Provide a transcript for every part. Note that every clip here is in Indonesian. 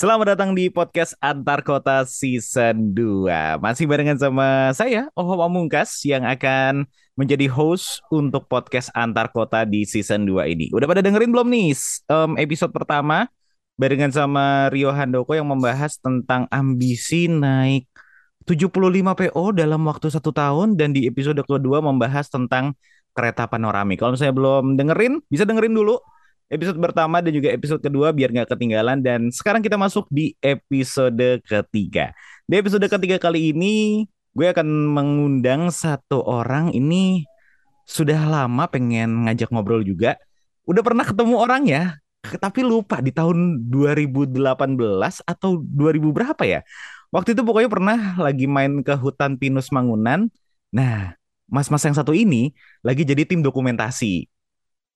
Selamat datang di podcast Antar Kota Season 2. Masih barengan sama saya, Oho Pamungkas, yang akan menjadi host untuk podcast Antar Kota di Season 2 ini. Udah pada dengerin belum nih um, episode pertama? Barengan sama Rio Handoko yang membahas tentang ambisi naik 75 PO dalam waktu satu tahun. Dan di episode kedua membahas tentang kereta panoramik. Kalau misalnya belum dengerin, bisa dengerin dulu episode pertama dan juga episode kedua biar nggak ketinggalan dan sekarang kita masuk di episode ketiga. Di episode ketiga kali ini gue akan mengundang satu orang ini sudah lama pengen ngajak ngobrol juga. Udah pernah ketemu orang ya, tapi lupa di tahun 2018 atau 2000 berapa ya. Waktu itu pokoknya pernah lagi main ke hutan pinus Mangunan. Nah, mas-mas yang satu ini lagi jadi tim dokumentasi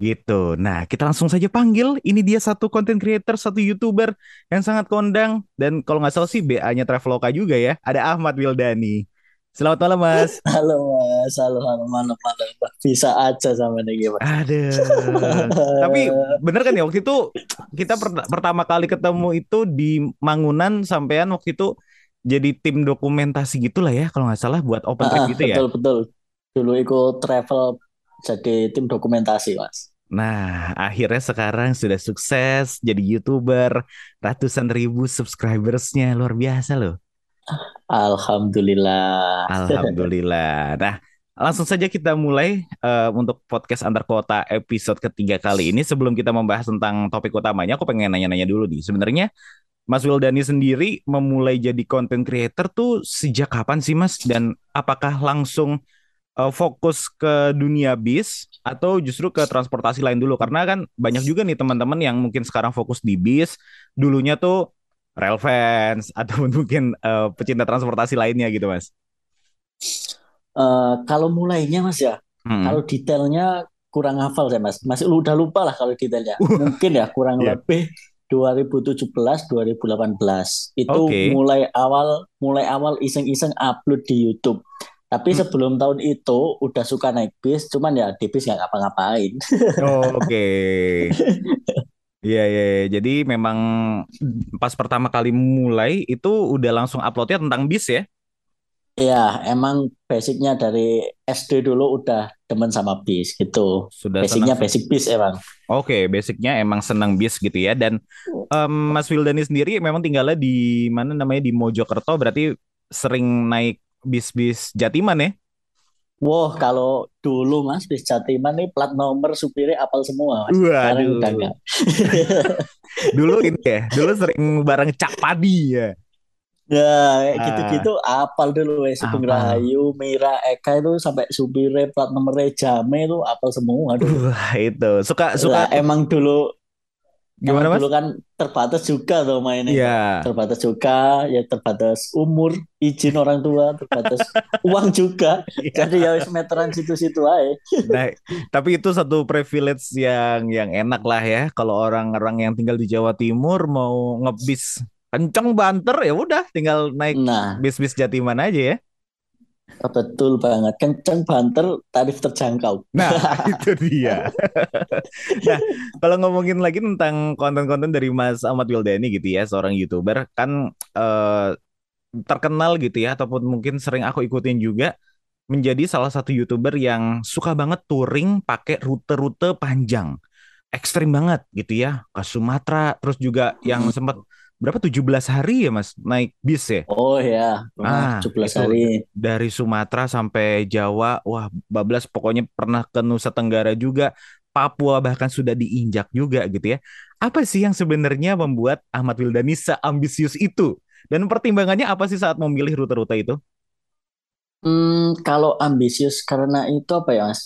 Gitu. Nah, kita langsung saja panggil. Ini dia satu content creator, satu YouTuber yang sangat kondang. Dan kalau nggak salah sih BA-nya Traveloka juga ya. Ada Ahmad Wildani. Selamat malam, Mas. Halo, Mas. Halo, halo, malam, malam. Bisa aja sama nih, Mas. Ada. Tapi bener kan ya, waktu itu kita per pertama kali ketemu itu di Mangunan sampean waktu itu jadi tim dokumentasi gitulah ya, kalau nggak salah buat open trip Ah, gitu ya. betul, betul. Dulu ikut travel jadi tim dokumentasi, Mas. Nah, akhirnya sekarang sudah sukses jadi YouTuber, ratusan ribu subscribersnya, luar biasa loh. Alhamdulillah. Alhamdulillah. Nah, langsung saja kita mulai eh, untuk podcast antar kota episode ketiga kali ini. Sebelum kita membahas tentang topik utamanya, aku pengen nanya-nanya dulu nih. Sebenarnya Mas Wildani sendiri memulai jadi content creator tuh sejak kapan sih Mas? Dan apakah langsung eh, fokus ke dunia bis atau justru ke transportasi lain dulu? Karena kan banyak juga nih teman-teman yang mungkin sekarang fokus di bis, dulunya tuh rail fans ataupun mungkin eh, pecinta transportasi lainnya gitu Mas. Eh, kalau mulainya, Mas ya, Hmm. kalau detailnya kurang hafal saya, Mas. Masih udah lupa lah kalau detailnya. Mungkin ya kurang Iya. lebih 2017 2018 itu Oke. mulai awal mulai awal iseng-iseng upload di YouTube. Tapi Hmm. sebelum tahun itu udah suka naik bis, cuman ya di bis nggak ngapa-ngapain. Oh, Oke. Iya, iya, iya. Jadi memang pas pertama kali mulai itu udah langsung uploadnya tentang bis ya? Ya, emang basicnya dari SD dulu udah demen sama bis gitu. Sudah Basicnya senang. basic bis emang. Oke, basicnya emang senang bis gitu ya. Dan em, Mas Wildani sendiri memang tinggalnya di mana namanya di Mojokerto, berarti sering naik bis-bis Jatiman ya? Wah, kalau dulu Mas bis Jatiman nih plat nomor supirnya apal semua, Mas. Sekarang Waduh. udah enggak. Dulu ini ya, dulu sering bareng Cak Padi ya. Ya, gitu-gitu apal dulu ya Sugeng. Rahayu, Mira, Eka itu sampai supirnya plat nomornya Jame itu apal semua dulu. Wah, itu. Suka suka emang dulu gimana Mas? dulu kan terbatas juga tuh mainnya. Iya. Terbatas juga, ya terbatas umur, izin orang tua, terbatas uang juga. Jadi ya wis meteran situ-situ aja. Nah, tapi itu satu privilege yang yang enak lah ya. Kalau orang-orang yang tinggal di Jawa Timur mau ngebis kenceng banter ya udah tinggal naik Nah, bis-bis Jatiman aja ya. Betul banget. Kenceng banter, tarif terjangkau. Nah, itu dia. Nah, kalau ngomongin lagi tentang konten-konten dari Mas Ahmad Wildani gitu ya, seorang YouTuber kan eh, terkenal gitu ya ataupun mungkin sering aku ikutin juga menjadi salah satu YouTuber yang suka banget touring pakai rute-rute panjang. Ekstrim banget gitu ya, ke Sumatera, terus juga yang Hmm. sempat berapa 17 hari ya Mas naik bis ya. Oh ya, Ah, 17 itu hari. dari Sumatera sampai Jawa, wah bablas pokoknya pernah ke Nusa Tenggara juga, Papua bahkan sudah diinjak juga gitu ya. Apa sih yang sebenarnya membuat Ahmad Wildani seambisius itu? Dan pertimbangannya apa sih saat memilih rute-rute itu? Hmm, kalau ambisius karena itu apa ya, Mas?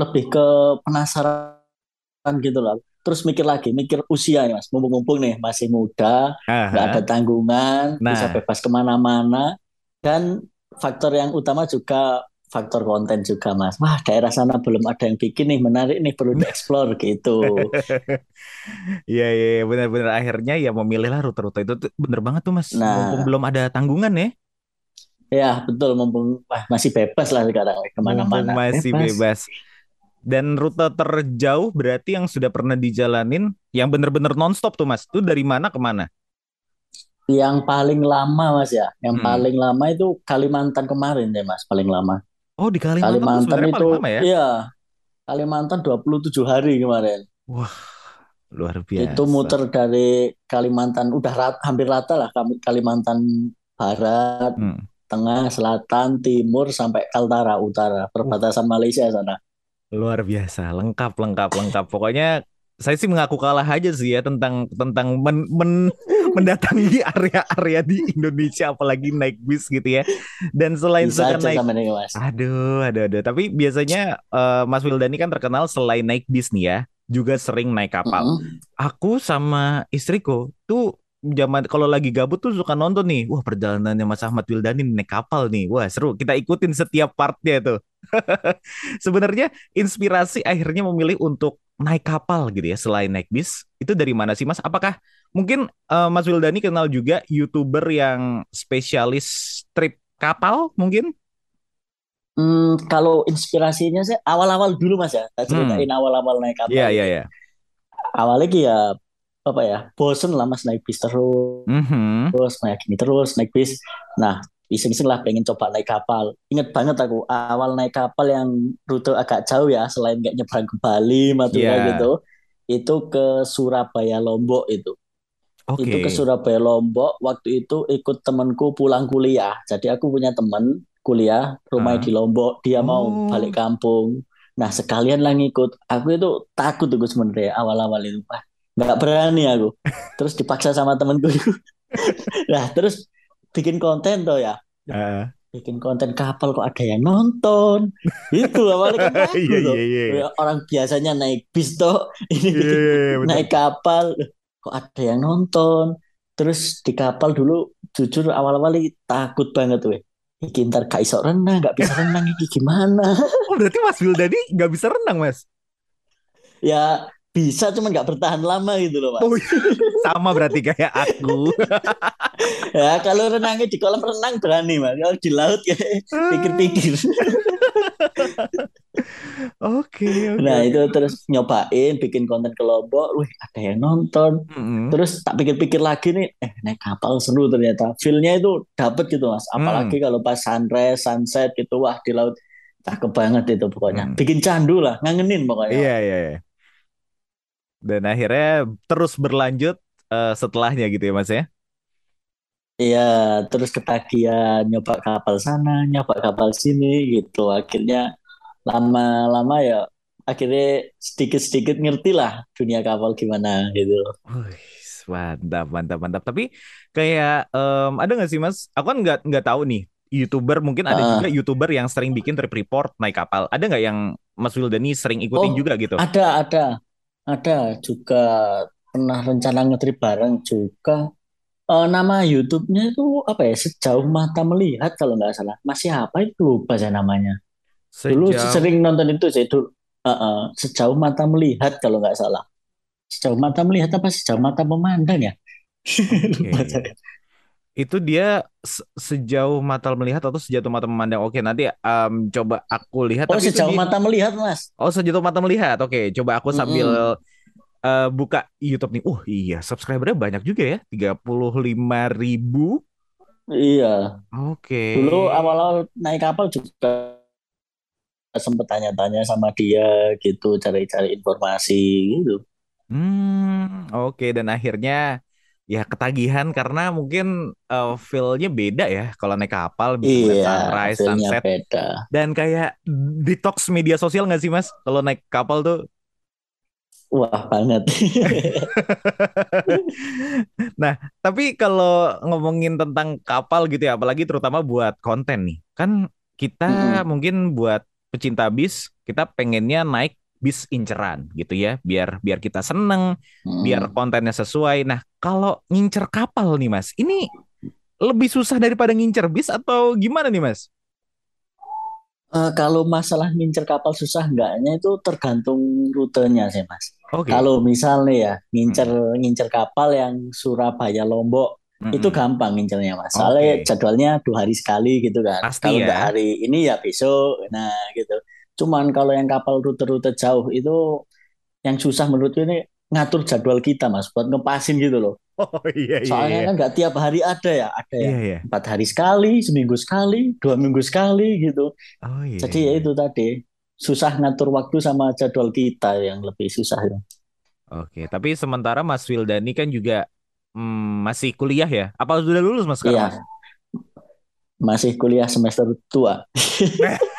Lebih ke penasaran gitu loh. Terus mikir lagi, mikir usia ya, Mas. Mumpung-mumpung nih masih muda, nggak ada tanggungan, bisa Nah, bebas ke mana-mana. Dan faktor yang utama juga faktor konten juga, Mas. Wah, daerah sana belum ada yang bikin nih, menarik nih, perlu dieksplor gitu. iya iya iya, benar-benar akhirnya ya memilihlah rute-rute itu bener banget tuh Mas. Mumpung Nah, belum ada tanggungan ya, ya betul, mumpung wah, masih bebas lah sekarang mumpung ke mana-mana. masih Bebas. bebas. Dan rute terjauh berarti yang sudah pernah dijalanin yang bener-bener nonstop tuh Mas. Itu dari mana ke mana? Yang paling lama Mas ya, yang Hmm. paling lama itu Kalimantan kemarin deh Mas, paling lama. Oh, di Kalimantan Kalimantan itu paling lama ya? iya, Kalimantan 27 hari kemarin. Wah, luar Itu biasa. muter dari Kalimantan udah rat- hampir rata lah Kalimantan Barat, Hmm. Tengah, Selatan, Timur sampai Kaltara Utara, Uh, perbatasan Malaysia sana. Luar biasa, lengkap, lengkap, lengkap. Pokoknya saya sih mengaku kalah aja sih ya tentang tentang men- men- mendatangi area-area di Indonesia, apalagi naik bis gitu ya. Dan selain Bisa suka naik. Aduh, aduh, aduh. Tapi biasanya eh, Mas Wildani kan terkenal selain naik bis nih ya, juga sering naik kapal. Mm-mm. Aku sama istriku tuh zaman kalau lagi gabut tuh suka nonton nih. Wah, perjalanannya Mas Ahmad Wildani naik kapal nih. Wah, seru. Kita ikutin setiap partnya tuh. Sebenarnya inspirasi akhirnya memilih untuk naik kapal gitu ya, selain naik bis. Itu dari mana sih, Mas? Apakah mungkin eh, Mas Wildani kenal juga YouTuber yang spesialis trip kapal mungkin? Hmm, kalau inspirasinya sih awal-awal dulu Mas ya, saya Hmm. ceritain awal-awal naik Iya, kapal iya, gitu. iya. Awalnya ki ya apa ya, bosen lah Mas naik bis terus. Mhm. terus naik gini terus naik bis nah iseng-iseng lah pengen coba naik kapal inget banget aku awal naik kapal yang rute agak jauh ya selain kayak nyebrang ke Bali Madura Iya. gitu itu ke Surabaya Lombok itu Oke. itu ke Surabaya Lombok waktu itu ikut temanku pulang kuliah jadi aku punya teman kuliah rumahnya Ah. di Lombok dia mau Oh. balik kampung nah sekalian lah ngikut aku itu takut tuh sebenarnya awal-awal itu Wah, nggak berani aku terus dipaksa sama temanku Nah, terus bikin konten tuh ya. Ah. Bikin konten kapal kok ada yang nonton. Itu awalnya kan Iya, tuh. iya, iya. Orang biasanya naik bis toh, ini Iya, bikin iya, iya, betul. naik kapal. Kok ada yang nonton. Terus di kapal dulu jujur awal-awal ini takut banget tuh. Iki ntar gak iso renang, gak bisa renang iki gimana? Oh, berarti Mas Wildani nggak bisa renang, Mas? Ya bisa cuman gak bertahan lama gitu loh, Mas. Oh, sama berarti kayak aku. Ya kalau renangnya di kolam renang berani, Mas. Kalau di laut kayak pikir-pikir. Oke, oke, Nah oke. itu terus nyobain bikin konten ke Lombok, wih ada yang nonton. Mm-mm. Terus tak pikir-pikir lagi nih, eh naik kapal seru ternyata. Feel-nya itu dapet gitu mas. Apalagi kalau pas sunrise, sunset gitu, wah di laut cakep banget itu pokoknya. Hmm. Bikin candu lah, ngangenin pokoknya. Iya, iya, iya. Dan akhirnya terus berlanjut eh, setelahnya gitu ya, Mas ya? Iya, terus ketagihan nyoba kapal sana, nyoba kapal sini gitu. Akhirnya lama-lama ya, akhirnya sedikit-sedikit ngerti lah dunia kapal gimana gitu. Wih, mantap, mantap, mantap. Tapi kayak em, ada nggak sih Mas? Aku kan nggak nggak tahu nih. YouTuber mungkin ada Ah. juga YouTuber yang sering bikin trip report naik kapal. Ada nggak yang Mas Wildani sering ikutin Oh, juga gitu? Ada, ada, ada juga pernah rencana ngetrip bareng juga. Eh, nama YouTube-nya itu apa ya? Sejauh mata melihat kalau nggak salah. Masih apa itu lupa saya namanya. Dulu Sejauh sering nonton itu sih. Dulu, Eh, eh, sejauh mata melihat kalau nggak salah. Sejauh mata melihat apa sejauh mata memandang ya? Lupa Oke. saya. Itu dia se- sejauh mata melihat atau sejauh mata memandang. Oke, nanti em, coba aku lihat. Oh, Tapi sejauh di mata melihat, Mas. oh sejauh mata melihat. Oke, coba aku sambil Mm-mm. eh, buka YouTube nih. Oh iya, subscribernya banyak juga ya. 35 ribu. Iya. Oke. Dulu awal-awal naik kapal juga sempet tanya-tanya sama dia gitu, cari-cari informasi gitu. Hmm, oke dan akhirnya ya ketagihan karena mungkin eh, feel-nya beda ya kalau naik kapal bisa Iya, sunrise, sunset beda. dan kayak detox media sosial nggak sih Mas kalau naik kapal tuh? Wah, banget. Nah, tapi kalau ngomongin tentang kapal gitu ya, apalagi terutama buat konten nih, kan kita Mm-mm. mungkin buat pecinta bis, kita pengennya naik bis inceran gitu ya, biar biar kita seneng, biar Mm. kontennya sesuai. Nah, kalau ngincer kapal nih Mas, ini lebih susah daripada ngincer bis atau gimana nih Mas? Eh, kalau masalah ngincer kapal susah enggaknya itu tergantung rutenya sih, Mas. Oke. Kalau misal nih ya, ngincer Hmm. ngincer kapal yang Surabaya Lombok itu Mm-mm. gampang ngincernya, Mas. Soalnya Oke. jadwalnya dua hari sekali gitu kan. Pasti Kalau ya. hari ini ya besok. Nah, gitu. Cuman kalau yang kapal rute-rute jauh itu yang susah menurutku ini ngatur jadwal kita mas buat ngepasin gitu loh. Oh iya iya Soalnya iya. kan nggak tiap hari ada ya, ada Iya yang iya. empat hari sekali, seminggu sekali, dua minggu sekali gitu. Oh iya. Jadi ya iya. itu tadi susah ngatur waktu sama jadwal kita yang lebih susah ya. Oke, tapi sementara Mas Wildani kan juga mm, masih kuliah ya? Apa sudah lulus Mas sekarang Mas? Iya, masih kuliah semester tua.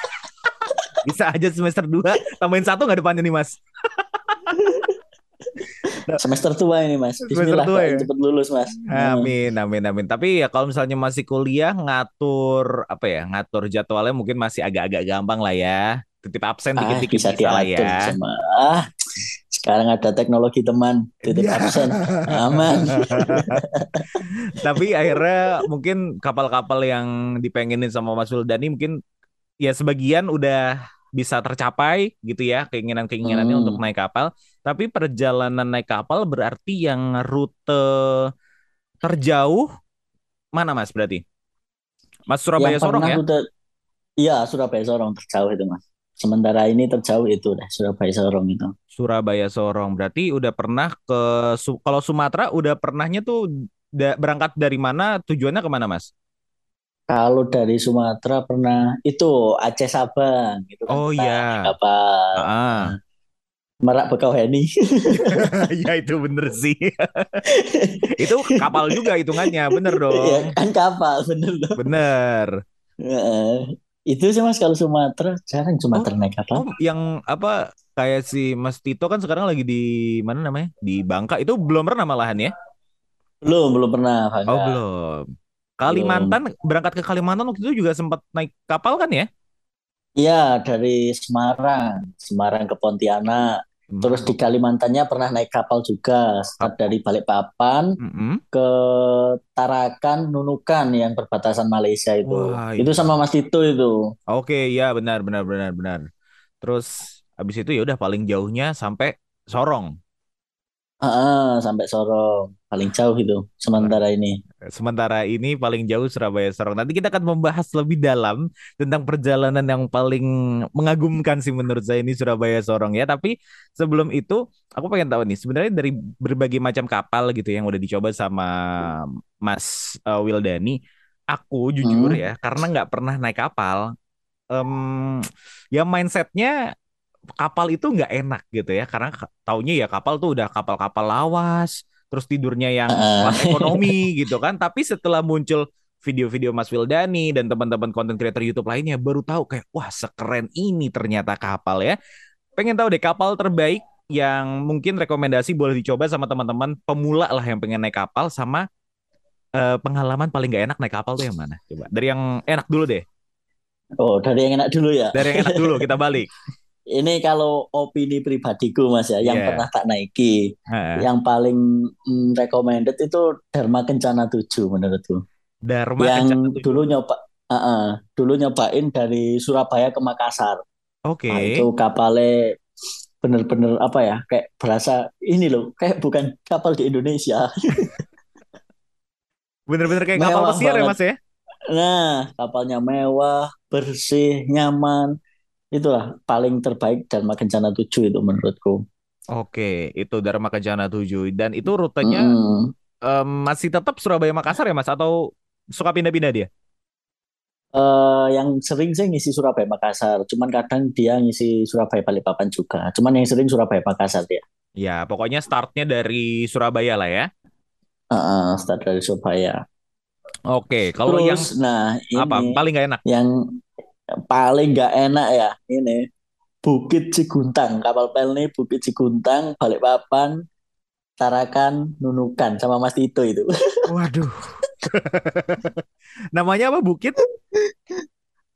Bisa aja semester 2 tambahin satu nggak depannya nih Mas? Semester tua ini mas. Semester tua ya? cepet lulus mas. Amin, amin, amin. Tapi ya kalau misalnya masih kuliah ngatur apa ya? Ngatur jadwalnya mungkin masih agak-agak gampang lah ya. Titip absen Ah dikit-dikit bisa bisa lah ya. sama. Ah sekarang ada teknologi teman titip Iya. absen aman. Tapi akhirnya mungkin kapal-kapal yang dipengenin sama Mas Wildani mungkin ya sebagian udah bisa tercapai gitu ya keinginan-keinginannya untuk Hmm. naik kapal. Tapi perjalanan naik kapal berarti yang rute terjauh mana Mas berarti? Mas Surabaya Yang Sorong ya? udah Iya Surabaya Sorong terjauh itu mas. Sementara ini terjauh itu deh Surabaya Sorong itu. Surabaya Sorong. Berarti udah pernah ke kalau Sumatera udah pernahnya tuh berangkat dari mana tujuannya ke mana Mas? Kalau dari Sumatera pernah itu Aceh Sabang itu kan Oh iya. naik kapal Ah. Merak Bekauheni. ya itu bener sih. itu kapal juga hitungannya, bener Iya dong. kan kapal bener loh. Bener. Heeh. Itu sih mas kalau Sumatera jarang Oh, Sumatera naik kapal. oh yang apa kayak si Mas Tito kan sekarang lagi di mana namanya? Di Bangka. Itu belum pernah malahan ya? Belum belum pernah Oh, Bangka. Belum. Kalimantan berangkat ke Kalimantan waktu itu juga sempat naik kapal kan ya? Iya dari Semarang, Semarang ke Pontianak. Terus Semarang di Kalimantannya pernah naik kapal juga, start dari Balikpapan Mm-mm. ke Tarakan, Nunukan yang perbatasan Malaysia itu. Wah, Itu itu. sama Mas Tito itu. Oke, ya benar benar benar benar. Terus habis itu ya udah paling jauhnya sampai Sorong. Ah, sampai Sorong, paling jauh itu sementara ini. Sementara ini paling jauh Surabaya Sorong. Nanti kita akan membahas lebih dalam tentang perjalanan yang paling mengagumkan sih menurut saya ini Surabaya Sorong ya. Tapi sebelum itu aku pengen tahu nih sebenarnya dari berbagai macam kapal gitu yang udah dicoba sama Mas eh, Wildani, aku jujur Hmm. ya karena nggak pernah naik kapal, em, ya mindsetnya kapal itu nggak enak gitu ya karena ka- taunya ya kapal tuh udah kapal-kapal lawas terus tidurnya yang Ah, kelas ekonomi gitu kan. Tapi setelah muncul video-video Mas Wildani dan teman-teman konten creator YouTube lainnya baru tahu kayak wah sekeren ini ternyata kapal ya. Pengen tahu deh kapal terbaik yang mungkin rekomendasi boleh dicoba sama teman-teman pemula lah yang pengen naik kapal sama eh, pengalaman paling nggak enak naik kapal tuh yang mana? Coba dari yang enak dulu deh. Oh, dari yang enak dulu ya. dari yang enak dulu kita balik Ini kalau opini pribadiku Mas ya, yang Iya pernah tak naiki, Heeh. yang paling mm, recommended itu Dharma Kencana 7 menurutku. Dharma Yang Kencana 7 dulu nyoba, ah, ah, dulu nyobain dari Surabaya ke Makassar. Oke. Nah, itu kapalnya bener-bener apa ya, kayak berasa ini loh, kayak bukan kapal di Indonesia. Bener-bener kayak kapal Mewah pesiar ya. Mas ya? Nah, kapalnya mewah, bersih, nyaman. Itulah paling terbaik Dharma Kencana 7 itu menurutku. Oke, itu Dharma Kencana 7 dan itu rutenya Mm-mm. em, masih tetap Surabaya Makassar ya Mas atau suka pindah-pindah dia? Eh, yang sering sih ngisi Surabaya Makassar, cuman kadang dia ngisi Surabaya Balikpapan juga. Cuman yang sering Surabaya Makassar dia. Ya, pokoknya startnya dari Surabaya lah ya. Heeh, start dari Surabaya. Oke, kalau yang Terus, nah apa ini paling nggak enak? yang paling nggak enak ya ini Bukit Ciguntang. Kapal pel nih Bukit Ciguntang, Balikpapan, Tarakan, Nunukan sama Mas Tito itu. Waduh. Namanya apa Bukit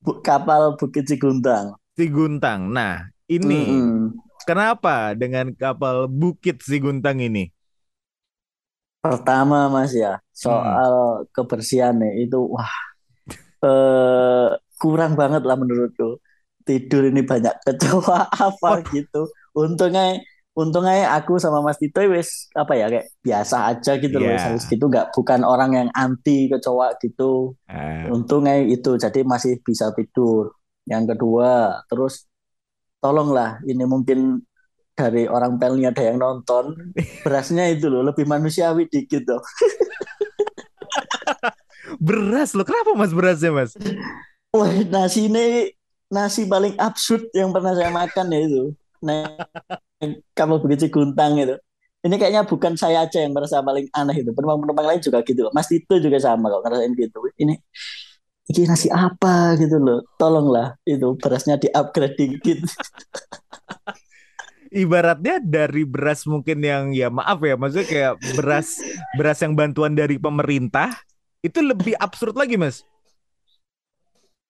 Bu- Kapal Bukit Ciguntang. Siguntang. Nah, ini Mm-mm. kenapa dengan kapal Bukit Siguntang ini? Pertama Mas ya, Hmm. soal kebersihannya itu wah eh, kurang banget lah menurutku. Tidur ini banyak kecoa apa Waduh. gitu. Untungnya untungnya aku sama Mas Tito wis apa ya kayak biasa aja gitu loh, wis harus gitu nggak bukan orang yang anti kecoa gitu. Eh, Untungnya itu jadi masih bisa tidur. Yang kedua, terus tolonglah ini mungkin dari orang Pelni ada yang nonton, berasnya itu loh lebih manusiawi dikit loh. Beras loh. Kenapa Mas berasnya, Mas? Wah, nasi ini nasi paling absurd yang pernah saya makan ya itu. Nah, kalau begitu guntang itu. Ini kayaknya bukan saya aja yang merasa paling aneh itu. Penumpang-penumpang lain juga gitu. Mas Tito juga sama kok ngerasain gitu. Ini ini nasi apa gitu loh. Tolonglah itu berasnya di-upgrade dikit. Ibaratnya dari beras mungkin yang ya maaf ya, maksudnya kayak beras beras yang bantuan dari pemerintah itu lebih absurd lagi, Mas.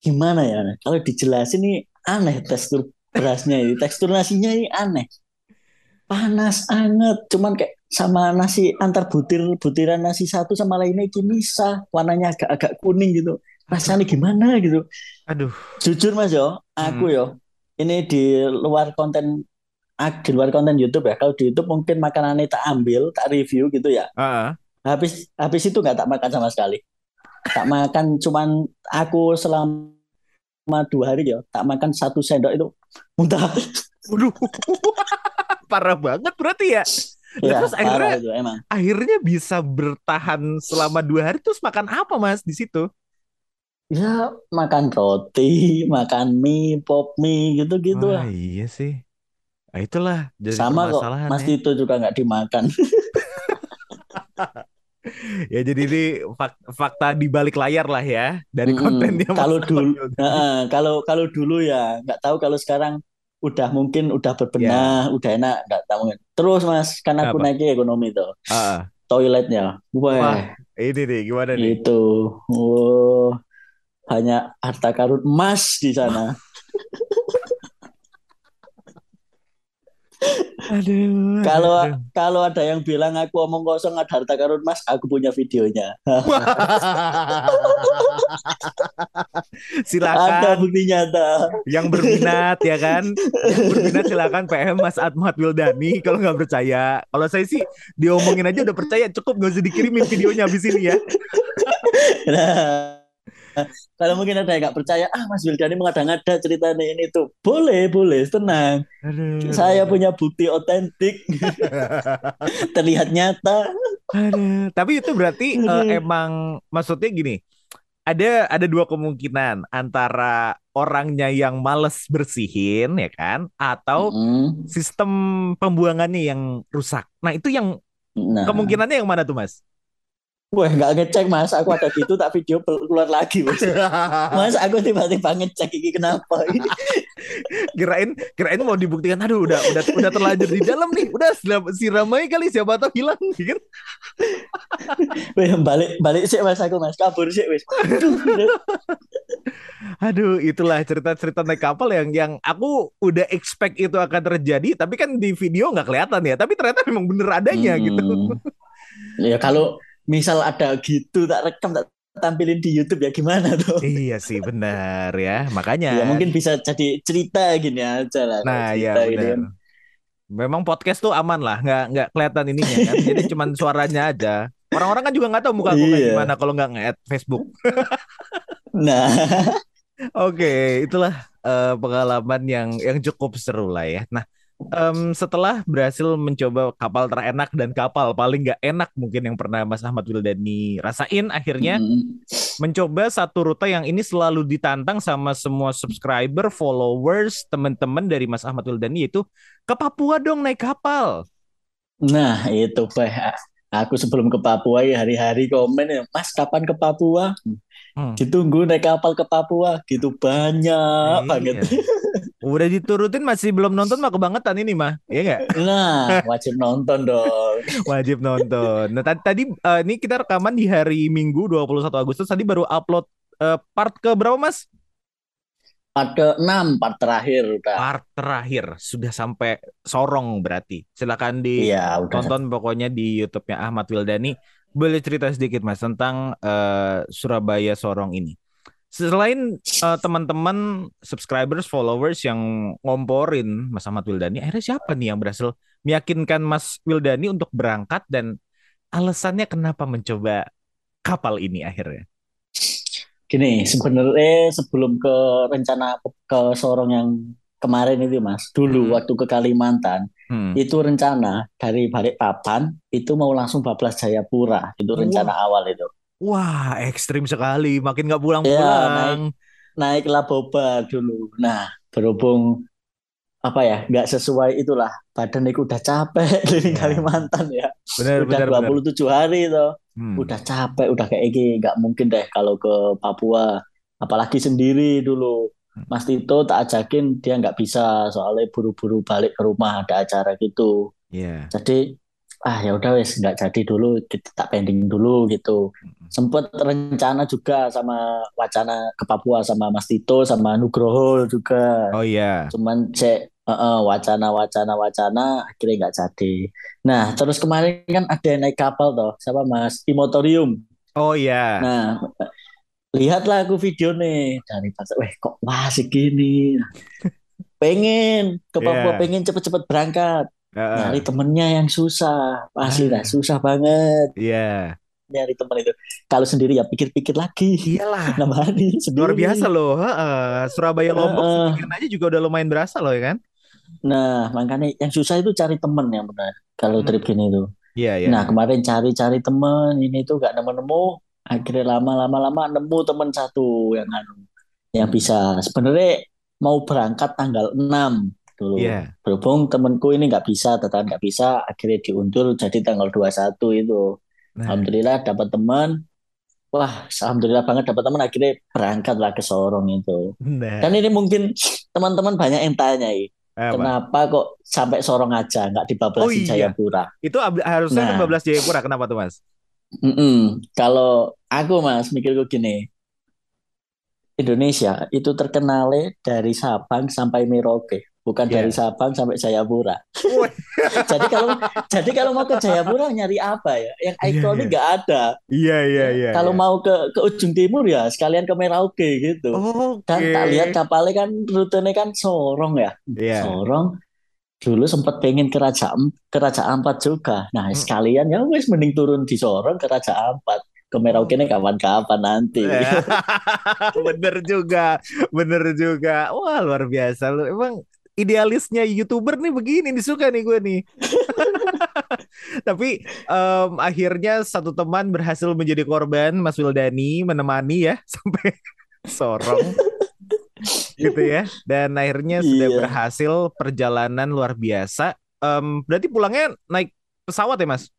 Gimana ya? Kalau dijelasin nih aneh tekstur berasnya ini. Tekstur nasinya ini aneh. Panas anget, cuman kayak sama nasi antar butir butiran nasi satu sama lainnya ini bisa warnanya agak-agak kuning gitu rasanya gimana gitu Aduh. jujur mas yo aku Hmm. yo ini di luar konten ah, di luar konten YouTube ya kalau di YouTube mungkin makanannya tak ambil tak review gitu ya Ah, habis habis itu nggak tak makan sama sekali tak makan cuman aku selama dua hari ya tak makan satu sendok itu muntah Waduh. Parah banget berarti ya. Ya terus akhirnya itu emang akhirnya bisa bertahan selama dua hari terus makan apa Mas di situ? ya makan roti makan mie pop mie gitu gitu Wah, lah iya sih. Nah, itulah jadi sama kok Mas ya. Tito juga nggak dimakan Ya jadi ini fak- fakta di balik layar lah ya dari kontennya Mas Kalau dulu, kalau kalau dulu ya nggak tahu kalau sekarang udah mungkin udah berbenah, udah enak nggak tahu. Terus mas, kan aku Apa? naiknya ekonomi tuh, Ah, toiletnya, wah, wah ini nih gimana nih? itu, oh banyak harta karun emas di sana. Aduh, Kalau kalau ada yang bilang aku omong kosong ada harta karun emas, aku punya videonya. Ada Silakan bukti nyata. yang berminat ya kan, yang berminat silakan PM Mas Ahmad Wildani kalau nggak percaya. Kalau saya sih diomongin aja udah percaya, cukup nggak usah dikirimin videonya habis ini ya. Nah, kalau mungkin ada yang nggak percaya, ah Mas Wildani mengada-ngada ceritanya ini tuh, boleh, boleh, tenang. Aduh, Saya punya bukti otentik, terlihat nyata. aduh. Tapi itu berarti Aduh. emang maksudnya gini, ada ada dua kemungkinan antara orangnya yang males bersihin ya kan, atau Mm-mm. sistem pembuangannya yang rusak. Nah itu yang Nah, kemungkinannya yang mana tuh mas? Wah nggak ngecek mas, aku ada gitu tak video keluar lagi mas. Mas, aku tiba-tiba ngecek ini kenapa? Ini kirain kirain mau dibuktikan aduh udah udah udah terlanjur di dalam nih udah siram- siram aja kali siapa tahu hilang kan Weh, balik balik sih mas aku mas kabur sih wis. Aduh, itulah cerita-cerita naik kapal yang yang aku udah expect itu akan terjadi tapi kan di video nggak kelihatan ya tapi ternyata memang bener adanya gitu Mm-mm. Ya kalau misal ada gitu tak rekam tak tampilin di YouTube ya gimana tuh? iya sih benar ya makanya Ya mungkin bisa jadi cerita gini aja lah. nah ya benar kan. memang podcast tuh aman lah nggak nggak kelihatan ininya kan jadi cuman suaranya aja orang-orang kan juga nggak tahu muka aku kayak Iya. gimana kalau nggak nge-add Facebook Nah, Oke, itulah eh, pengalaman yang yang cukup seru lah ya. Nah, em, setelah berhasil mencoba kapal terenak dan kapal paling nggak enak mungkin yang pernah Mas Ahmad Wildani rasain, akhirnya mm, mencoba satu rute yang ini selalu ditantang sama semua subscriber, followers, teman-teman dari Mas Ahmad Wildani yaitu ke Papua dong naik kapal. nah itu Pak. Aku sebelum ke Papua ya hari-hari komen ya, Mas kapan ke Papua? Hmm. Ditunggu naik kapal ke Papua, gitu banyak Iya. banget. Udah diturutin masih belum nonton mah kebangetan ini mah, iya nggak? Nah, wajib nonton dong. Wajib nonton. Nah, tadi, tadi eh, ini kita rekaman di hari Minggu 21 Agustus. Tadi baru upload eh, part ke berapa, Mas? Part ke-6, part terakhir udah. Part terakhir. Sudah sampai Sorong berarti. Silakan Iya, ditonton pokoknya di YouTube-nya Ahmad Wildani. Boleh cerita sedikit, Mas, tentang eh, Surabaya Sorong ini. Selain eh, teman-teman subscribers, followers yang ngomporin Mas Ahmad Wildani, akhirnya siapa nih yang berhasil meyakinkan Mas Wildani untuk berangkat dan alasannya kenapa mencoba kapal ini akhirnya? Gini, sebenarnya sebelum ke rencana ke Sorong yang kemarin itu Mas, dulu Hmm. waktu ke Kalimantan, Hmm. itu rencana dari Balikpapan itu mau langsung bablas Jayapura, itu rencana Wah, awal itu. wah, ekstrim sekali. Makin nggak Ya, naik pulang-pulang. naik Laboba dulu. Nah, berhubung apa ya, nggak sesuai itulah. Badan itu udah capek keliling Ya, Kalimantan ya. benar, Udah benar, benar. 27 hari itu. Hmm. Udah capek, udah kayak gini. Nggak mungkin deh kalau ke Papua. Apalagi sendiri dulu. Hmm. Mas Tito tak ajakin, dia nggak bisa. Soalnya buru-buru balik ke rumah, ada acara gitu. Iya. Jadi, ah ya udah wes nggak jadi dulu, kita tak pending dulu gitu. Sempet rencana juga sama wacana ke Papua sama Mas Tito sama Nugroho juga. Oh iya. Cuman cek eh, eh, wacana wacana wacana akhirnya nggak jadi. Nah terus kemarin kan ada yang naik kapal toh sama Mas Imotorium. Oh iya. Nah lihatlah aku video nih dari pas, weh kok masih gini. Pengen ke Papua, Iya. pengen cepet-cepet berangkat. Heeh. Nyari temennya yang susah, pasti dah Ah, susah banget Iya. nyari temen itu. Kalau sendiri ya pikir-pikir lagi. Iyalah. Enam hari Luar sendiri. biasa loh. Heeh. Surabaya Lombok Heeh. sendirian aja juga udah lumayan berasa loh ya kan? Nah, makanya yang susah itu cari temen yang benar. Kalau Hmm. trip gini tuh. Iya, iya. Nah, kemarin cari-cari temen, ini tuh gak nemu-nemu. Akhirnya lama-lama-lama nemu temen satu yang anu, yang Hmm. bisa. Sebenarnya mau berangkat tanggal 6 dulu. Iya. Berhubung temenku ini nggak bisa, tetap nggak bisa. Akhirnya diundur jadi tanggal 21 itu. Nah, Alhamdulillah dapat teman. Wah, alhamdulillah banget dapat teman. Akhirnya berangkatlah ke Sorong itu. nah, Dan ini mungkin teman-teman banyak yang tanya, "Ih, apa? kenapa kok sampai Sorong aja nggak Oh dibablasin iya, Jayapura? itu harusnya Nah, 15 Jayapura. Kenapa tuh Mas? mm-mm. Kalau aku mas mikirku gini, Indonesia itu terkenalnya dari Sabang sampai Merauke, bukan dari Iya. Sabang sampai Jayapura. Jadi kalau jadi kalau mau ke Jayapura nyari apa ya? Yang Iya, ikonik iya. nggak ada. Iya, iya, Ya, iya, kalau iya. mau ke ke ujung timur ya sekalian ke Merauke gitu. Dan tak lihat kapalnya kan rutenya kan Sorong ya. Iya. Sorong dulu sempat pengen ke Raja ke Raja Ampat juga. Nah, Hmm. sekalian ya wes mending turun di Sorong ke Raja Ampat. Ke Merauke ini kapan-kapan nanti. Bener juga, bener juga. Wah, luar biasa lu. Emang idealisnya YouTuber nih begini, disuka nih gue nih. Tapi em, akhirnya satu teman berhasil menjadi korban, Mas Wildani menemani ya sampai Sorong gitu ya. Dan akhirnya sudah Iya. berhasil perjalanan luar biasa. Em, berarti pulangnya naik pesawat ya, Mas?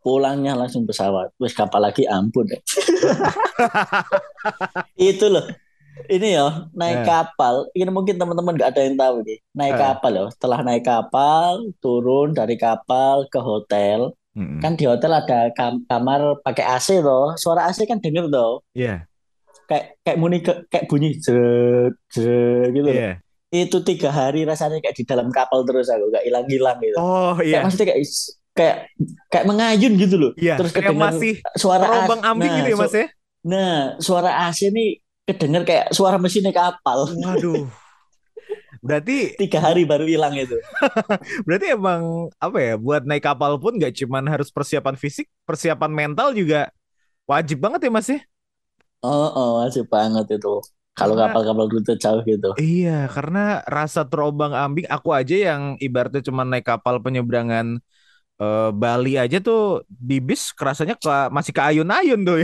Pulangnya langsung pesawat. Wes kapal lagi ampun. Itu loh. Ini ya Eh, naik kapal. Ini mungkin teman-teman nggak ada yang tahu nih. Naik eh, kapal ya. Setelah naik kapal, turun dari kapal ke hotel. mm-mm. Kan di hotel ada kam- kamar pakai AC loh. Suara AC kan denger loh. Iya, Kayak kayak bunyi kayak bunyi jrek jrek gitu loh. iya. Itu tiga hari rasanya kayak di dalam kapal terus aku nggak hilang-hilang gitu. Oh Kayak iya, maksudnya kayak kayak kayak mengayun gitu loh. iya. Terus Kayak masih suara ambing Nah, gitu ya, Mas ya? nah suara AC nih kedenger kayak suara mesinnya kapal. Waduh. Berarti Tiga hari baru hilang itu. berarti emang apa ya buat naik kapal pun nggak cuman harus persiapan fisik, persiapan mental juga wajib banget ya Mas ya? Oh, oh, masih banget itu. Kalau kapal-kapal rute jauh gitu. iya, karena rasa terombang-ambing aku aja yang ibaratnya cuma naik kapal penyeberangan eh, Bali aja tuh di bis kerasanya ke, masih ke ayun-ayun tuh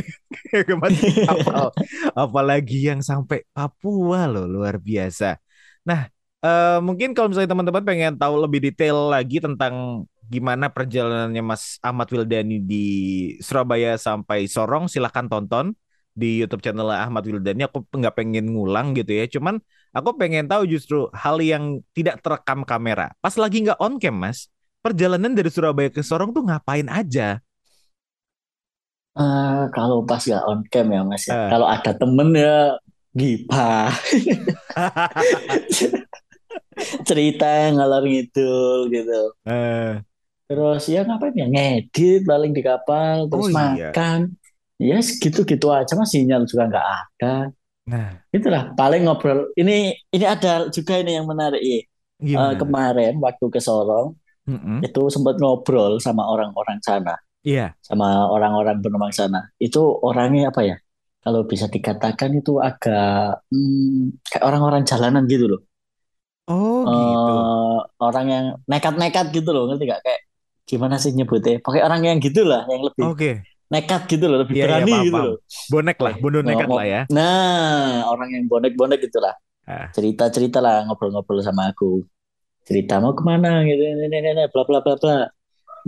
masih di kapal. Apalagi yang sampai Papua loh, luar biasa. Nah, eh, mungkin kalau misalnya teman-teman pengen tahu lebih detail lagi tentang gimana perjalanannya Mas Ahmad Wildani di Surabaya sampai Sorong, silahkan tonton di YouTube channel Ahmad Wildani. Aku nggak pengen ngulang gitu ya, cuman aku pengen tahu justru hal yang tidak terekam kamera. Pas lagi nggak on cam, Mas, perjalanan dari Surabaya ke Sorong tuh ngapain aja? Eh, kalau pas nggak on cam ya mas ya. Eh. Kalau ada temen ya gibah. Cerita ngalor ngidul gitu. Eh, Terus ya ngapain ya ngedit paling di kapal. oh Terus iya. makan. Ya segitu-gitu aja mas sinyal juga nggak ada. Nah, Itulah paling ngobrol. Ini ini ada juga ini yang menarik. ya. Gimana? kemarin waktu ke Sorong Mm-mm. itu sempat ngobrol sama orang-orang sana, Iya. sama orang-orang penumpang sana. Itu orangnya apa ya? Kalau bisa dikatakan itu agak hmm, kayak orang-orang jalanan gitu loh. Oh gitu. eh, orang yang nekat-nekat gitu loh, ngerti gak? Kayak gimana sih nyebutnya? Pakai orang yang gitu lah, yang lebih Oke. nekat gitu loh, lebih Iya iya berani paham gitu loh. Bonek lah, bondo nekat lah ya. Nah, orang yang bonek-bonek gitulah. Ah. Cerita-cerita lah, ngobrol-ngobrol sama aku. Cerita mau ke mana gitu, bla bla bla bla.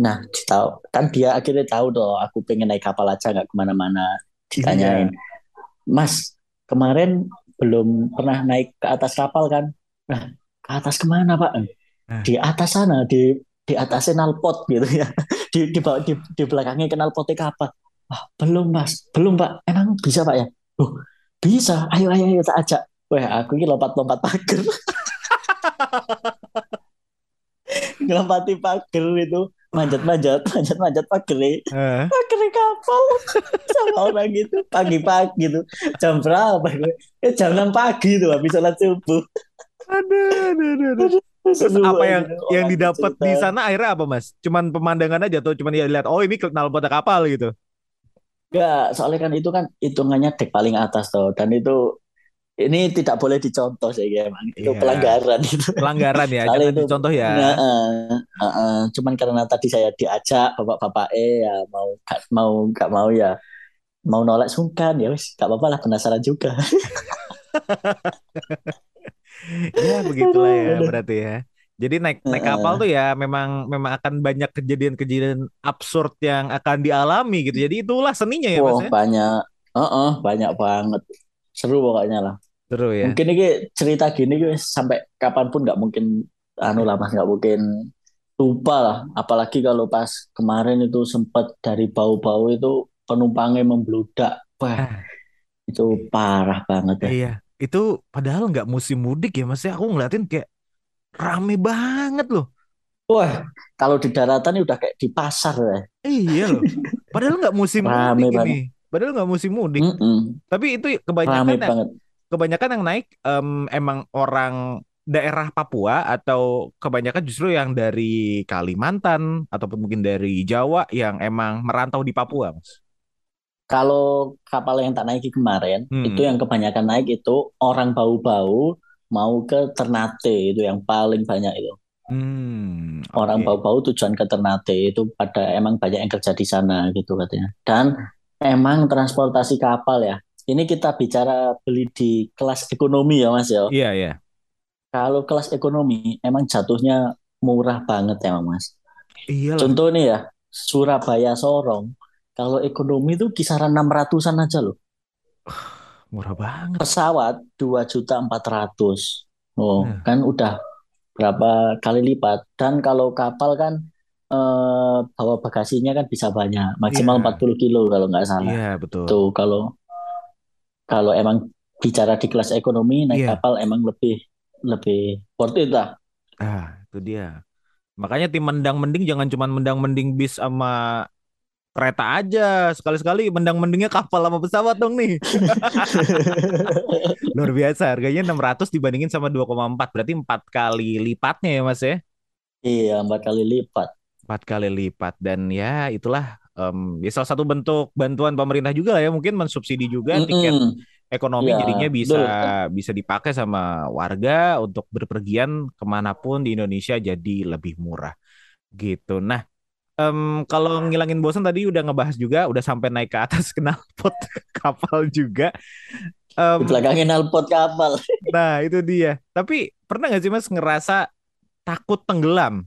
Nah, tahu kan dia akhirnya tahu dong, aku pengen naik kapal aja nggak ke mana-mana. Ditanyain, Iya. Mas, kemarin belum pernah naik ke atas kapal kan? Nah, ke atas ke mana Pak? Ah. Di atas sana, di di atasnya knalpot gitu ya. Di di di, di belakangnya knalpotnya kapal. Wah, belum Mas, belum Pak. Emang bisa Pak ya? Oh, bisa. Ayo ayo ayo tak ajak. Wah, aku ini lompat-lompat pagar. Ngelompati pagar itu. Manjat-manjat, manjat-manjat pagar Ah. pagar kapal. Sama orang gitu. Pagi-pagi gitu. Jam berapa gue eh, jam 6 pagi tuh habis sholat subuh. Aduh, aduh, aduh, aduh. Terus apa yang gitu, yang orang didapat di sana akhirnya apa mas? Cuman pemandangan aja atau cuman ya lihat oh ini knalpot kapal gitu. Enggak, soalnya kan itu kan hitungannya dek paling atas tuh dan itu ini tidak boleh dicontoh sih ya emang itu Iya. pelanggaran itu Pelanggaran ya, jangan itu- dicontoh ya. Nah, eh, eh, eh, cuman karena tadi saya diajak bapak-bapak eh ya mau gak mau nggak mau ya mau nolak sungkan ya wis gak apa-apa lah penasaran juga Ya begitulah ya berarti ya. Jadi naik naik kapal tuh ya memang memang akan banyak kejadian-kejadian absurd yang akan dialami gitu. Jadi itulah seninya ya Wah, mas ya. banyak Heeh, banyak banget seru pokoknya lah Seru ya. Mungkin ini cerita gini guys sampai kapan pun nggak mungkin anu lah mas nggak mungkin lupa lah. Apalagi kalau pas kemarin itu sempat dari bau-bau itu penumpangnya membludak. Wah Ah. itu parah banget ya. Iya, itu padahal nggak musim mudik ya mas ya. Aku ngeliatin kayak rame banget loh. Wah kalau di daratan ini udah kayak di pasar ya. Iya loh. Padahal nggak musim Rame mudik banget. ini. Padahal nggak musim mudik. Mm-mm, Tapi itu Rame kebanyakan yang banget. kebanyakan yang naik em, emang orang daerah Papua atau kebanyakan justru yang dari Kalimantan ataupun mungkin dari Jawa yang emang merantau di Papua, Mas. Kalau kapal yang tak naiki kemarin Hmm. itu yang kebanyakan naik itu orang bau-bau mau ke Ternate itu yang paling banyak itu. Hmm, orang bau-bau tujuan ke Ternate itu pada emang banyak yang kerja di sana gitu katanya. Dan emang transportasi kapal ya. Ini kita bicara beli di kelas ekonomi ya Mas ya. Iya, iya. Kalau kelas ekonomi emang jatuhnya murah banget emang Mas. Iya. Contoh nih ya, Surabaya Sorong. Kalau ekonomi itu kisaran 600-an aja loh. Murah banget. Pesawat 2.400.000. Oh, Nah. kan udah berapa kali lipat. Dan kalau kapal kan eh, bawa bagasinya kan bisa banyak, maksimal Iya. 40 kilo kalau nggak salah. Iya, betul. Tuh kalau kalau emang bicara di kelas ekonomi naik Iya. kapal emang lebih lebih worth it lah. Ah, itu dia. Makanya tim mendang-mending jangan cuma mendang-mending bis sama kereta aja. Sekali-sekali mendang-mendingnya kapal sama pesawat dong nih. Luar biasa, harganya 600 dibandingin sama 2,4. Berarti empat kali lipatnya ya Mas ya. Iya, empat kali lipat. Empat kali lipat. Dan ya itulah em, ya salah satu bentuk bantuan pemerintah juga lah ya. Mungkin mensubsidi juga tiket Mm-mm. ekonomi Iya, jadinya bisa betul. bisa dipakai sama warga untuk berpergian ke mana pun di Indonesia jadi lebih murah gitu. Nah, em, kalau ngilangin bosan tadi udah ngebahas juga, udah sampai naik ke atas knalpot kapal juga. Em, Di belakangnya nalpot kapal. nah itu dia. Tapi pernah nggak sih Mas ngerasa takut tenggelam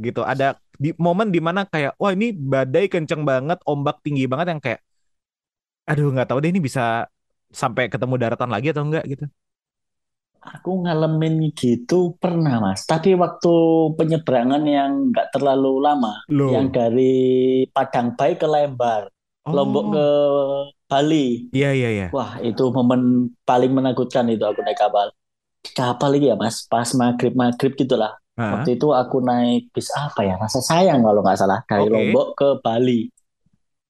gitu? Ada di momen di mana kayak wah ini badai kenceng banget, ombak tinggi banget yang kayak aduh nggak tahu deh ini bisa sampai ketemu daratan lagi atau enggak gitu. Aku ngalamin gitu pernah mas, tapi waktu penyeberangan yang nggak terlalu lama, Loh. yang dari Padang Bayi ke Lembar, Lombok ke Oh, Bali. iya iya iya. Wah itu momen paling menakutkan itu aku naik kapal. Kapal ini ya mas, pas maghrib maghrib gitulah. Waktu itu aku naik bis apa ya, rasa sayang kalau nggak salah dari Oke. Lombok ke Bali.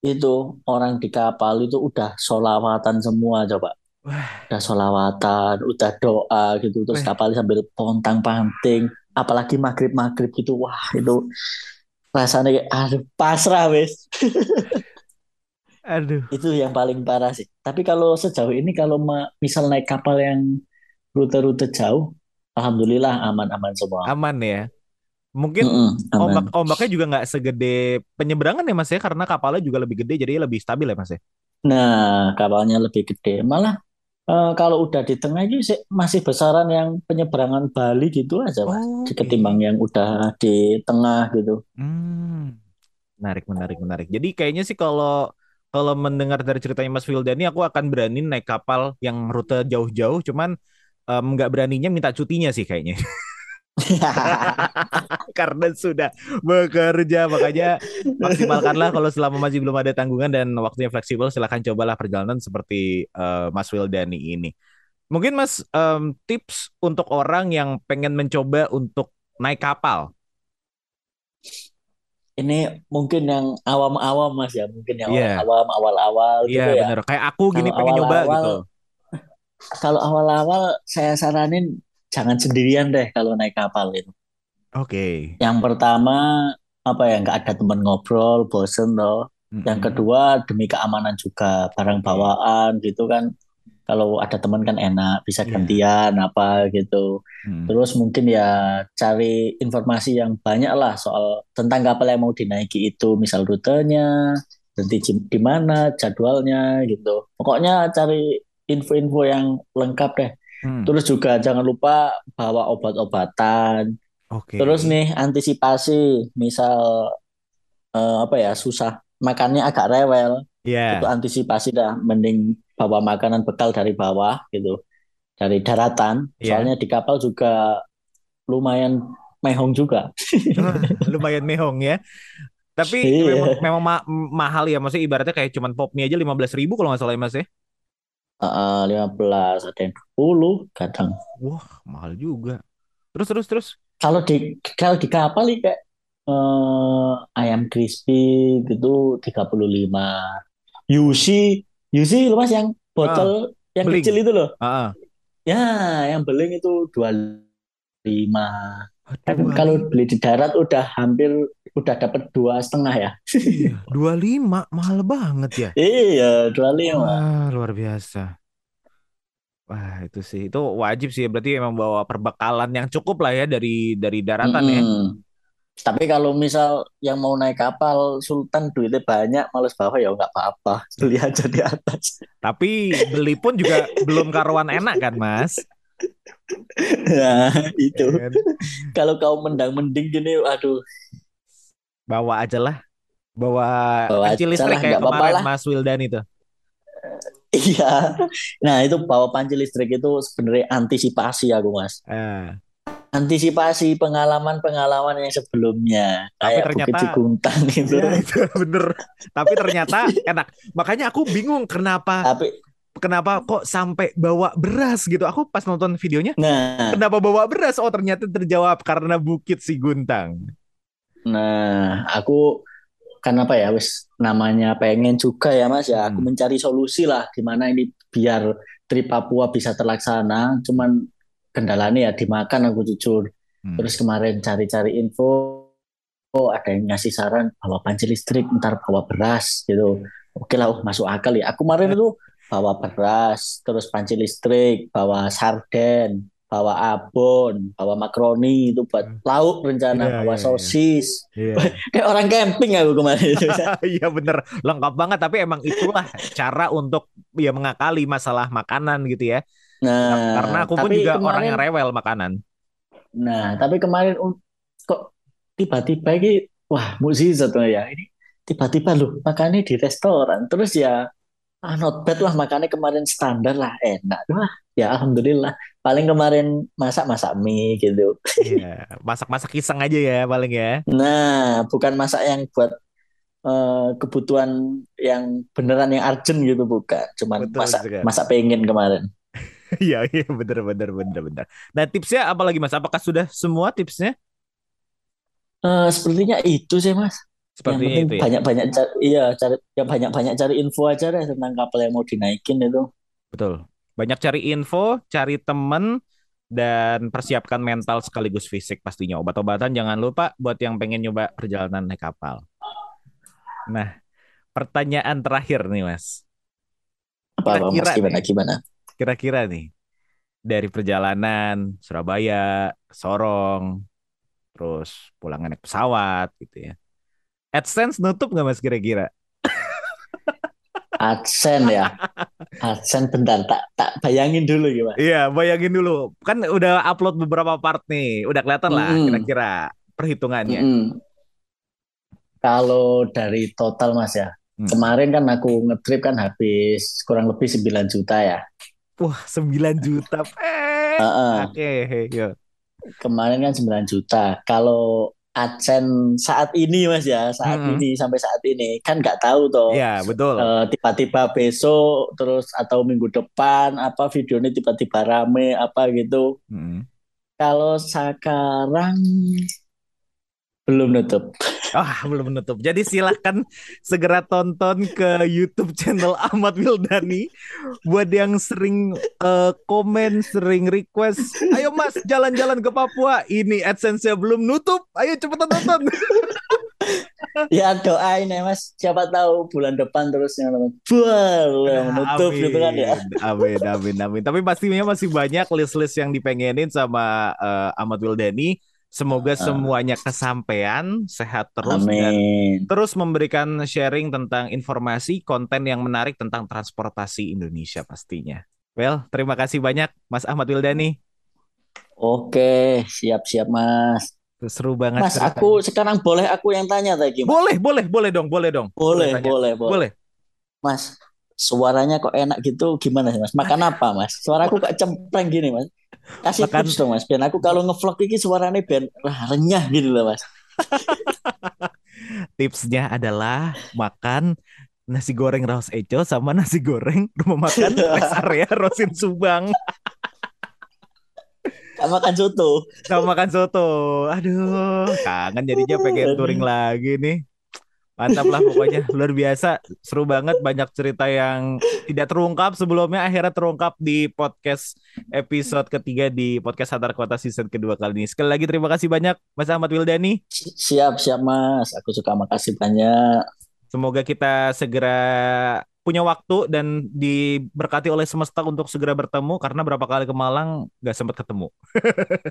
Itu orang di kapal itu udah solawatan semua coba. Wah, udah solawatan, udah doa gitu, terus Weh. kapal sambil pontang panting, apalagi maghrib maghrib gitu, wah itu rasanya kayak aduh pasrah wes, aduh. itu yang paling parah sih. Tapi kalau sejauh ini kalau misal naik kapal yang rute-rute jauh, Alhamdulillah aman-aman semua. Aman ya. Mungkin aman. ombak-ombaknya juga nggak segede penyeberangan ya Mas ya karena kapalnya juga lebih gede jadi lebih stabil ya Mas ya. Nah, kapalnya lebih gede. Malah eh, kalau udah di tengah itu sih masih besaran yang penyeberangan Bali gitu aja, Mas. Oke. Ketimbang yang udah di tengah gitu. Hmm. Menarik, menarik, menarik. Jadi kayaknya sih kalau kalau mendengar dari ceritanya Mas Wildani, aku akan berani naik kapal yang rute jauh-jauh, cuman nggak beraninya minta cutinya sih kayaknya. Karena sudah bekerja, makanya maksimalkanlah kalau selama masih belum ada tanggungan dan waktunya fleksibel, silahkan cobalah perjalanan seperti eh, Mas Wildani ini. Mungkin Mas em, tips untuk orang yang pengen mencoba untuk naik kapal. Ini mungkin yang awam-awam, Mas ya. Mungkin yang Iya, awam, awal-awal iya gitu ya. bener. Kayak aku gini Kalau pengen nyoba awal-awal, gitu. Kalau awal-awal saya saranin jangan sendirian deh kalau naik kapal itu. Oke. Yang pertama apa ya nggak ada teman ngobrol, bosen loh. Yang Mm-mm. kedua demi keamanan juga barang bawaan gitu kan. Kalau ada teman kan enak bisa Iya. gantian apa gitu. Mm. Terus mungkin ya cari informasi yang banyak lah soal tentang kapal yang mau dinaiki itu, misal rutenya, nanti di mana, jadwalnya gitu. Pokoknya cari info-info yang lengkap deh. Mm. Terus juga jangan lupa bawa obat-obatan. Oke. Terus nih antisipasi, misal eh, apa ya susah makannya agak rewel, itu Iya. antisipasi dah. Mending bawa makanan bekal dari bawah gitu, dari daratan. Iya. Soalnya di kapal juga lumayan mehong juga. Lumayan mehong ya. Tapi memang Iya, memang ma- mahal ya. Maksudnya ibaratnya kayak cuman pop mie aja lima belas ribu kalau nggak salah ya Mas ya. Heeh, 15 ada yang 20 kadang. Wah, mahal juga. Terus terus terus. Kalau di kalau di kapal ini kayak eh, ayam crispy gitu 35. UC, UC loh mas yang botol Ah, yang kecil beling. itu loh. Ah, ah. Ya, yang beling itu 25. Kan Dua kalau lima. beli di darat udah hampir udah dapat dua setengah ya. Iya, dua lima mahal banget ya. Iya, 25. Wah, luar biasa. Wah, itu sih. Itu wajib sih. Berarti emang bawa perbekalan yang cukup lah ya dari dari daratan ya. Mm-mm. Tapi kalau misal yang mau naik kapal Sultan duitnya banyak, males bawa ya nggak apa-apa. Beli aja di atas. Tapi beli pun juga belum karuan enak kan, Mas? Nah, itu. Kalau kau mendang-mending gini, aduh, Bawa aja lah. Bawa bawa panci listrik lah, kayak kemarin lah. Mas Wildan itu. Iya. Nah, itu bawa panci listrik itu sebenarnya antisipasi aku, Mas. Eh, Antisipasi pengalaman-pengalaman yang sebelumnya. tapi Kayak Bukit ternyata Cikuntang gitu. ya itu bener. Tapi ternyata enak. Makanya aku bingung kenapa Tapi, kenapa kok sampai bawa beras gitu. Aku pas nonton videonya, nah, kenapa bawa beras? Oh, ternyata terjawab karena Bukit Siguntang. nah, aku kan apa ya, wis namanya pengen juga ya, Mas ya. Aku Hmm. mencari solusi lah gimana ini biar trip Papua bisa terlaksana. Cuman kendalanya ya dimakan aku jujur. Hmm. Terus kemarin cari-cari info, oh ada yang ngasih saran bawa panci listrik, ntar bawa beras gitu. Oke lah, oh, masuk akal ya. Aku kemarin itu bawa beras, terus panci listrik, bawa sarden, bawa abon, bawa makaroni itu buat lauk rencana, Iya, bawa iya, iya. sosis. Iya. Kayak orang camping aku kemarin itu. Iya bener, lengkap banget. Tapi emang itulah cara untuk ya mengakali masalah makanan gitu ya. Karena Nah, aku pun juga orang yang kemarin, rewel makanan. nah tapi kemarin kok tiba-tiba ini, wah mukjizat ya. Ini tiba-tiba loh makannya di restoran. Terus ya ah, not bad lah makannya kemarin standar lah enak wah ya alhamdulillah paling kemarin masak masak mie gitu Iya, masak-masak iseng aja ya paling ya. nah bukan masak yang buat eh, kebutuhan yang beneran yang urgent gitu bukan cuman Betul masak juga. masak pengen kemarin Iya, iya bener bener bener bener. Nah tipsnya apa lagi mas? Apakah sudah semua tipsnya? Eh, sepertinya itu sih mas yang Sepertinya penting itu ya. banyak-banyak cari iya cari yang banyak-banyak cari info aja deh tentang kapal yang mau dinaikin itu Betul. Banyak cari info, cari temen, dan persiapkan mental sekaligus fisik pastinya. Obat-obatan jangan lupa buat yang pengen nyoba perjalanan naik kapal. Nah, pertanyaan terakhir nih mas. apa apa mas Kira-kira gimana nih, gimana kira-kira nih. dari perjalanan Surabaya, Sorong, terus pulang naik pesawat gitu ya. AdSense nutup nggak mas kira-kira? AdSense ya. AdSense bentar tak tak bayangin dulu ya, Mas. Iya, bayangin dulu. Kan udah upload beberapa part nih, udah kelihatan lah Mm-mm. kira-kira perhitungannya. Mm-mm. Kalau dari total Mas ya, Hmm. kemarin kan aku ngetrip kan habis kurang lebih 9 juta ya. Wah, 9 juta. Eh, Heeh. oke, yo. Kemarin kan 9 juta. Kalau AdSense saat ini Mas ya, saat Mm-mm. ini sampai saat ini kan nggak tahu toh. Iya, betul. Eh, tiba-tiba besok terus atau minggu depan apa videonya tiba-tiba rame apa gitu. Mm. Kalau sekarang belum nutup. Ah, belum menutup. Jadi silahkan segera tonton ke YouTube channel Ahmad Wildani buat yang sering eh, komen, sering request. Ayo Mas, jalan-jalan ke Papua. Ini AdSense-nya belum nutup. Ayo cepetan nonton. Ya doain ya Mas, siapa tahu bulan depan terus yang Nah, menutup gitu kan ya. Amin, amin, amin. Tapi pastinya masih banyak list-list yang dipengenin sama eh, Ahmad Wildani. Semoga semuanya kesampaian, sehat terus dan Amin. terus memberikan sharing tentang informasi, konten yang menarik tentang transportasi Indonesia pastinya. Well, terima kasih banyak Mas Ahmad Wildani. Oke, siap-siap Mas. Seru banget. Mas, ceritanya. aku sekarang boleh aku yang tanya tadi. Mas? boleh, boleh, boleh dong, boleh dong. Boleh, tanya. boleh, boleh. Boleh. Mas, suaranya kok enak gitu gimana sih Mas? Makan apa Mas? Suaraku kok cempreng gini Mas. Kasih Makan- tips dong Mas, biar aku kalau ngevlog ini suaranya biar wah, renyah gitu loh Mas. Tipsnya adalah makan nasi goreng Raus Eco sama nasi goreng rumah makan rest area Rosin Subang makan soto. sama makan soto. Aduh, kangen jadinya pengen touring lagi nih. Mantap lah pokoknya luar biasa seru banget banyak cerita yang tidak terungkap sebelumnya akhirnya terungkap di podcast episode ketiga di podcast Antar Kota season kedua kali ini sekali lagi terima kasih banyak Mas Ahmad Wildani Si- Siap, siap Mas. Aku suka makasih banyak. semoga kita segera punya waktu dan diberkati oleh semesta untuk segera bertemu karena berapa kali ke Malang nggak sempat ketemu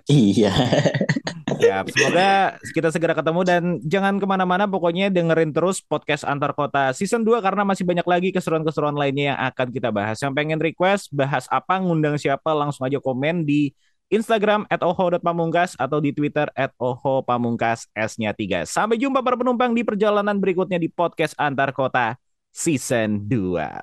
Iya. Ya, semoga kita segera ketemu dan jangan ke mana-mana. Pokoknya dengerin terus podcast Antar Kota Season 2 karena masih banyak lagi keseruan-keseruan lainnya yang akan kita bahas. Yang pengen request, bahas apa, ngundang siapa, langsung aja komen di Instagram at oho.pamungkas atau di Twitter at ohopamungkas S-nya 3. Sampai jumpa para penumpang di perjalanan berikutnya di podcast Antar Kota Season 2.